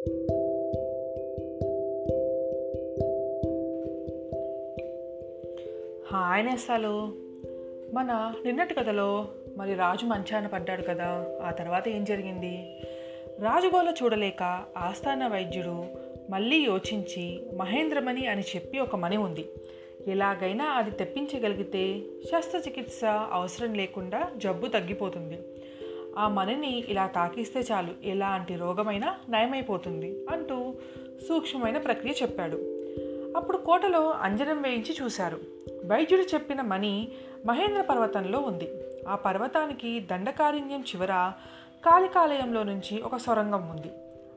Hi నేస్తాలు. మన నిన్నటి కథలో మరి రాజు మంచాన పడ్డాడు కదా ఆ తర్వాత ఏం జరిగింది? రాజుగోల చూడలేక ఆస్థాన వైద్యుడు మళ్ళీ యోచించి మహేంద్రమణి అని చెప్పి ఒక మణి ఉంది. ఎలాగైనా అది తెప్పించగలిగితే శస్త్రచికిత్స అవసరం లేకుండా జబ్బు తగ్గిపోతుంది. ఆ మణిని ఇలా తాకిస్తే చాలు ఎలాంటి రోగమైనా నయమైపోతుంది అంటూ సూక్ష్మమైన ప్రక్రియ చెప్పాడు. అప్పుడు కోటలో అంజనం వేయించి చూశారు. వైద్యుడు చెప్పిన మణి మహేంద్ర పర్వతంలో ఉంది. ఆ పర్వతానికి దండకారణ్యం చివర కాళికాలయంలో నుంచి ఒక సొరంగం ఉంది.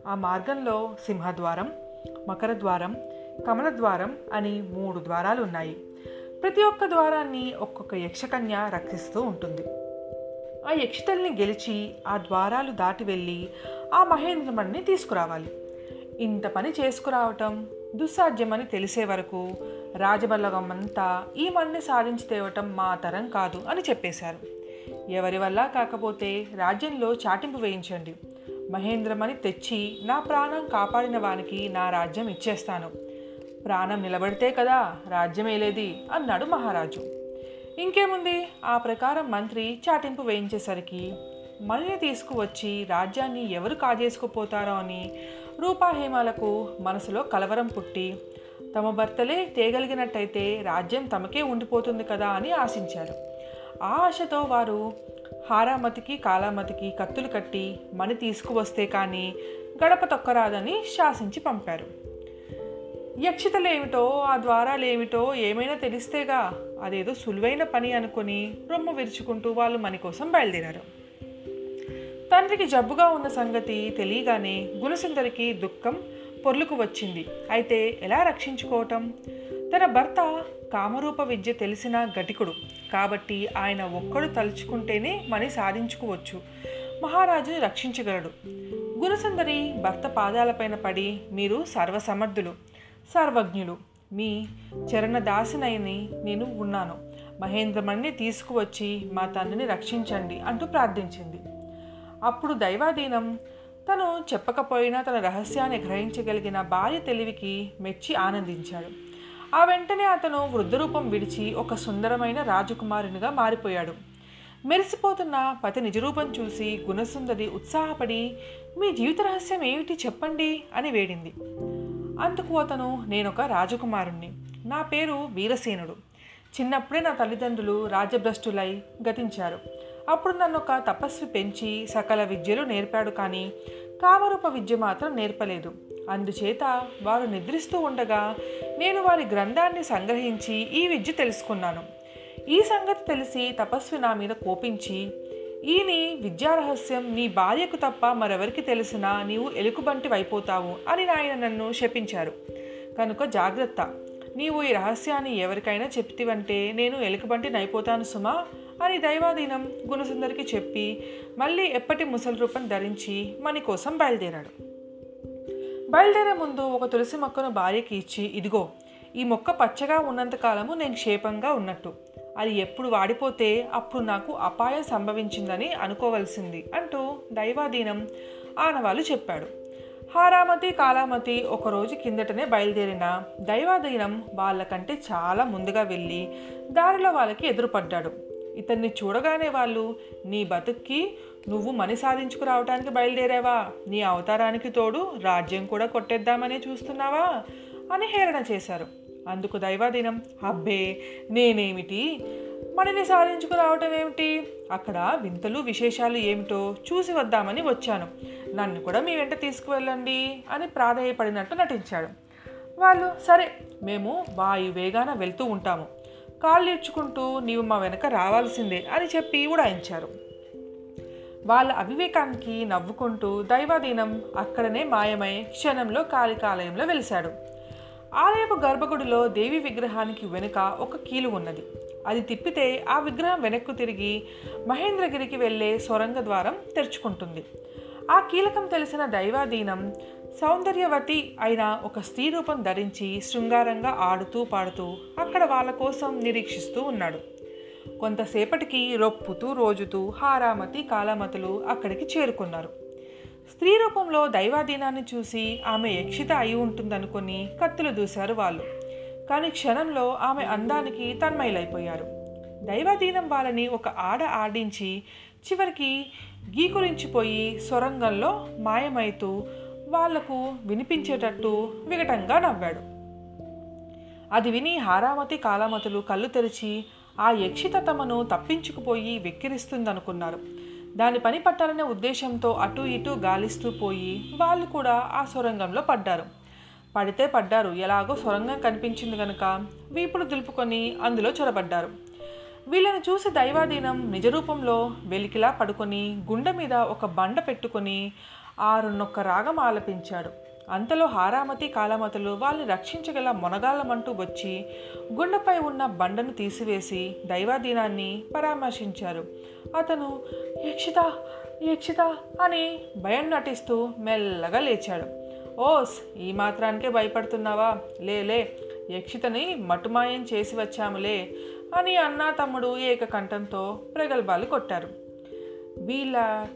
ఆ మార్గంలో సింహద్వారం మకరద్వారం కమలద్వారం అని మూడు ద్వారాలు ఉన్నాయి ప్రతి ఒక్క ద్వారాన్ని ఒక్కొక్క యక్షకన్య రక్షిస్తూ ఉంటుంది. ఆ యక్షితల్ని గెలిచి ఆ ద్వారాలు దాటి వెళ్ళి ఆ మహేంద్రమణిని తీసుకురావాలి. ఇంత పని చేసుకురావటం దుస్సాధ్యమని తెలిసే వరకు రాజబల్లగమంతా ఈ మణిని సాధించి తేవటం మా తరం కాదు అని చెప్పేశారు. ఎవరి వల్ల కాకపోతే రాజ్యంలో చాటింపు వేయించండి. మహేంద్రమని తెచ్చి నా ప్రాణం కాపాడిన వానికి నా రాజ్యం ఇచ్చేస్తాను. ప్రాణం నిలబడితే కదా రాజ్యమేలేది అన్నాడు మహారాజు. ఇంకేముంది? ఆ ప్రకారం మంత్రి చాటింపు వేయించేసరికి మళ్ళీ తీసుకువచ్చి రాజ్యాన్ని ఎవరు కాజేసుకుపోతారో అని రూపాహేమాలకు మనసులో కలవరం పుట్టి తమ భర్తలే తేగలిగినట్టయితే రాజ్యం తమకే ఉండిపోతుంది కదా అని ఆశించారు. ఆ ఆశతో వారు హారామతికి కాలామతికి కత్తులు కట్టి మణి తీసుకువస్తే కానీ గడప తొక్కరాదని శాసించి పంపారు. యక్షితలేమిటో ఆ ద్వారాలేమిటో ఏమైనా తెలిస్తేగా అదేదో సులువైన పని అనుకుని రొమ్ము విరుచుకుంటూ వాళ్ళు మని కోసం బయలుదేరారు. తండ్రికి జబ్బుగా ఉన్న సంగతి తెలియగానే గుణసుందరికి దుఃఖం పొర్లుకు వచ్చింది. అయితే ఎలా రక్షించుకోవటం? తన భర్త కామరూప విద్య తెలిసిన గటికుడు కాబట్టి ఆయన ఒక్కడు తలుచుకుంటేనే మని సాధించుకోవచ్చు. మహారాజుని రక్షించగలడు. గుణసుందరి భర్త పాదాలపైన పడి మీరు సర్వసమర్థులు సర్వజ్ఞులు. మీ చరణదాసినైని నేను ఉన్నాను. మహేంద్రమణిని తీసుకువచ్చి మా తండ్రిని రక్షించండి అంటూ ప్రార్థించింది. అప్పుడు దైవాధీనం తను చెప్పకపోయినా తన రహస్యాన్ని గ్రహించగలిగిన భార్య తెలివికి మెచ్చి ఆనందించాడు. ఆ వెంటనే అతను వృద్ధరూపం విడిచి ఒక సుందరమైన రాజకుమారునిగా మారిపోయాడు. మెరిసిపోతున్న పతి నిజరూపం చూసి గుణసుందరి ఉత్సాహపడి మీ జీవిత రహస్యం ఏమిటి చెప్పండి అని వేడింది. అందుకు అతను నేనొక రాజకుమారుణ్ణి. నా పేరు వీరసేనుడు. చిన్నప్పుడే నా తల్లిదండ్రులు రాజభ్రష్టులై గతించారు. అప్పుడు నన్ను ఒక తపస్వి పెంచి సకల విద్యలు నేర్పాడు కానీ కామరూప విద్య మాత్రం నేర్పలేదు. అందుచేత వారు నిద్రిస్తూ ఉండగా నేను వారి గ్రంథాన్ని సంగ్రహించి ఈ విద్య తెలుసుకున్నాను. ఈ సంగతి తెలిసి తపస్వి నా మీద కోపించి ఈ నీ విద్యారహస్యం నీ భార్యకు తప్ప మరెవరికి తెలిసినా నీవు ఎలుకబంటి వైపోతావు అని ఆయన నన్ను శపించారు. కనుక జాగ్రత్త. నీవు ఈ రహస్యాన్ని ఎవరికైనా చెప్తివంటే నేను ఎలుకబంటిని అయిపోతాను సుమా అని దైవాధీనం గుణసుందరికి చెప్పి మళ్ళీ ఎప్పటి ముసలి రూపం ధరించి మణి కోసం బయలుదేరాడు. బయలుదేరే ముందు ఒక తులసి మొక్కను భార్యకి ఇచ్చి ఇదిగో ఈ మొక్క పచ్చగా ఉన్నంతకాలము నేను క్షేపంగా ఉన్నట్టు. అది ఎప్పుడు వాడిపోతే అప్పుడు నాకు అపాయం సంభవించిందని అనుకోవలసింది అంటూ దైవాధీనం ఆనవాలు చెప్పాడు. హారామతి కాలామతి ఒకరోజు కిందటనే బయలుదేరిన దైవాధీనం వాళ్ళకంటే చాలా ముందుగా వెళ్ళి దారిలో వాళ్ళకి ఎదురుపడ్డాడు. ఇతన్ని చూడగానే వాళ్ళు నీ బతుక్కి నువ్వు మని సాధించుకురావటానికి బయలుదేరావా? నీ అవతారానికి తోడు రాజ్యం కూడా కొట్టేద్దామని చూస్తున్నావా? అని హేళన చేశారు. అందుకు దైవాధీనం. అబ్బే నేనేమిటి? మనని సాధించుకురావటం ఏమిటి? అక్కడ వింతలు విశేషాలు ఏమిటో చూసి వద్దామని వచ్చాను. నన్ను కూడా మీ వెంట తీసుకువెళ్ళండి అని ప్రాధేయపడినట్టు నటించాడు. వాళ్ళు సరే మేము వాయు వేగాన వెళ్తూ ఉంటాము. కాళ్ళు ఈడ్చుకుంటూ నీవు మా వెనక రావాల్సిందే అని చెప్పి ఉడాయించారు. వాళ్ళ అవివేకానికి నవ్వుకుంటూ దైవాధీనం అక్కడనే మాయమై క్షణంలో కాళికాలయంలో వెలిశాడు. ఆలయపు గర్భగుడిలో దేవి విగ్రహానికి వెనుక ఒక కీలు ఉన్నది. అది తిప్పితే ఆ విగ్రహం వెనక్కు తిరిగి మహేంద్రగిరికి వెళ్ళే సొరంగ ద్వారం తెరుచుకుంటుంది. ఆ కీలకం తెలిసిన దైవాధీనం సౌందర్యవతి అయిన ఒక స్త్రీ రూపం ధరించి శృంగారంగా ఆడుతూ పాడుతూ అక్కడ వాళ్ళ కోసం నిరీక్షిస్తూ ఉన్నాడు. కొంతసేపటికి రొప్పుతూ రోజుతూ హారామతి కాలామతులు అక్కడికి చేరుకున్నారు. స్త్రీ రూపంలో దైవాధీనాన్ని చూసి ఆమె యక్షిత అయి ఉంటుందనుకొని కత్తులు దూశారు వాళ్ళు. కానీ క్షణంలో ఆమె అందానికి తన్మయిలైపోయారు. దైవాధీనం వాళ్ళని ఒక ఆడ ఆడించి చివరికి గీకురించిపోయి సొరంగంలో మాయమైతూ వాళ్ళకు వినిపించేటట్టు వికటంగా నవ్వాడు. అది విని హారామతి కాలామతులు కళ్ళు తెరిచి ఆ యక్షిత తమను తప్పించుకుపోయి వెక్కిరిస్తుందనుకున్నారు. దాని పని పట్టాలనే ఉద్దేశంతో అటు ఇటు గాలిస్తూ పోయి వాళ్ళు కూడా ఆ సొరంగంలో పడ్డారు. పడితే పడ్డారు. ఎలాగో సొరంగం కనిపించింది కనుక వీపుడు దులుపుకొని అందులో చొరబడ్డారు. వీళ్ళని చూసి దైవాధీనం నిజరూపంలో వెలికిలా పడుకొని గుండె మీద ఒక బండ పెట్టుకొని ఆరున్నొక్క రాగం ఆలపించాడు. అంతలో హారామతి కాలమతులు వాళ్ళని రక్షించగల మొనగాళ్ళమంటూ వచ్చి గుండెపై ఉన్న బండను తీసివేసి దైవాధీనాన్ని పరామర్శించారు. అతను యక్షిత యక్షిత అని భయం నటిస్తూ మెల్లగా లేచాడు. ఓస్ ఈ మాత్రానికే భయపడుతున్నావా? లేలే యక్షితని మటుమాయం చేసి వచ్చాములే అని అన్నా తమ్ముడు ఏకకంఠంతో ప్రగల్భాలు కొట్టారు. వీళ్ళ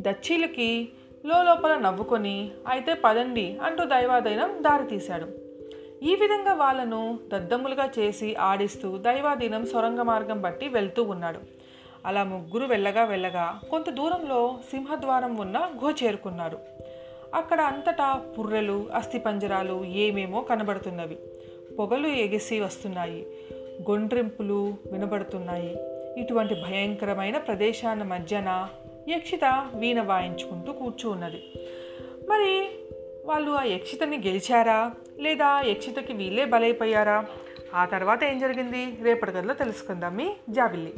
దచ్చీలకి లోపల నవ్వుకొని అయితే పదండి అంటూ దైవాధీనం దారితీశాడు. ఈ విధంగా వాళ్ళను దద్దమ్ములుగా చేసి ఆడిస్తూ దైవాధీనం సొరంగ మార్గం బట్టి వెళ్తూ ఉన్నాడు. అలా ముగ్గురు వెళ్ళగా వెళ్ళగా కొంత దూరంలో సింహద్వారం ఉన్న గుహ చేరుకున్నారు. అక్కడ అంతటా పుర్రెలు అస్థిపంజరాలు ఏమేమో కనబడుతున్నవి. పొగలు ఎగిసి వస్తున్నాయి. గొండ్రింపులు వినబడుతున్నాయి. ఇటువంటి భయంకరమైన ప్రదేశాల మధ్యన యక్షిత వీణ వాయించుకుంటూ కూర్చో ఉన్నది మరి వాళ్ళు ఆ యక్షితని గెలిచారా? లేదా యక్షితకి వీళ్ళే బలైపోయారా? ఆ తర్వాత ఏం జరిగింది? రేపటి గదిలో తెలుసుకుందాం మీ జాబిల్లి.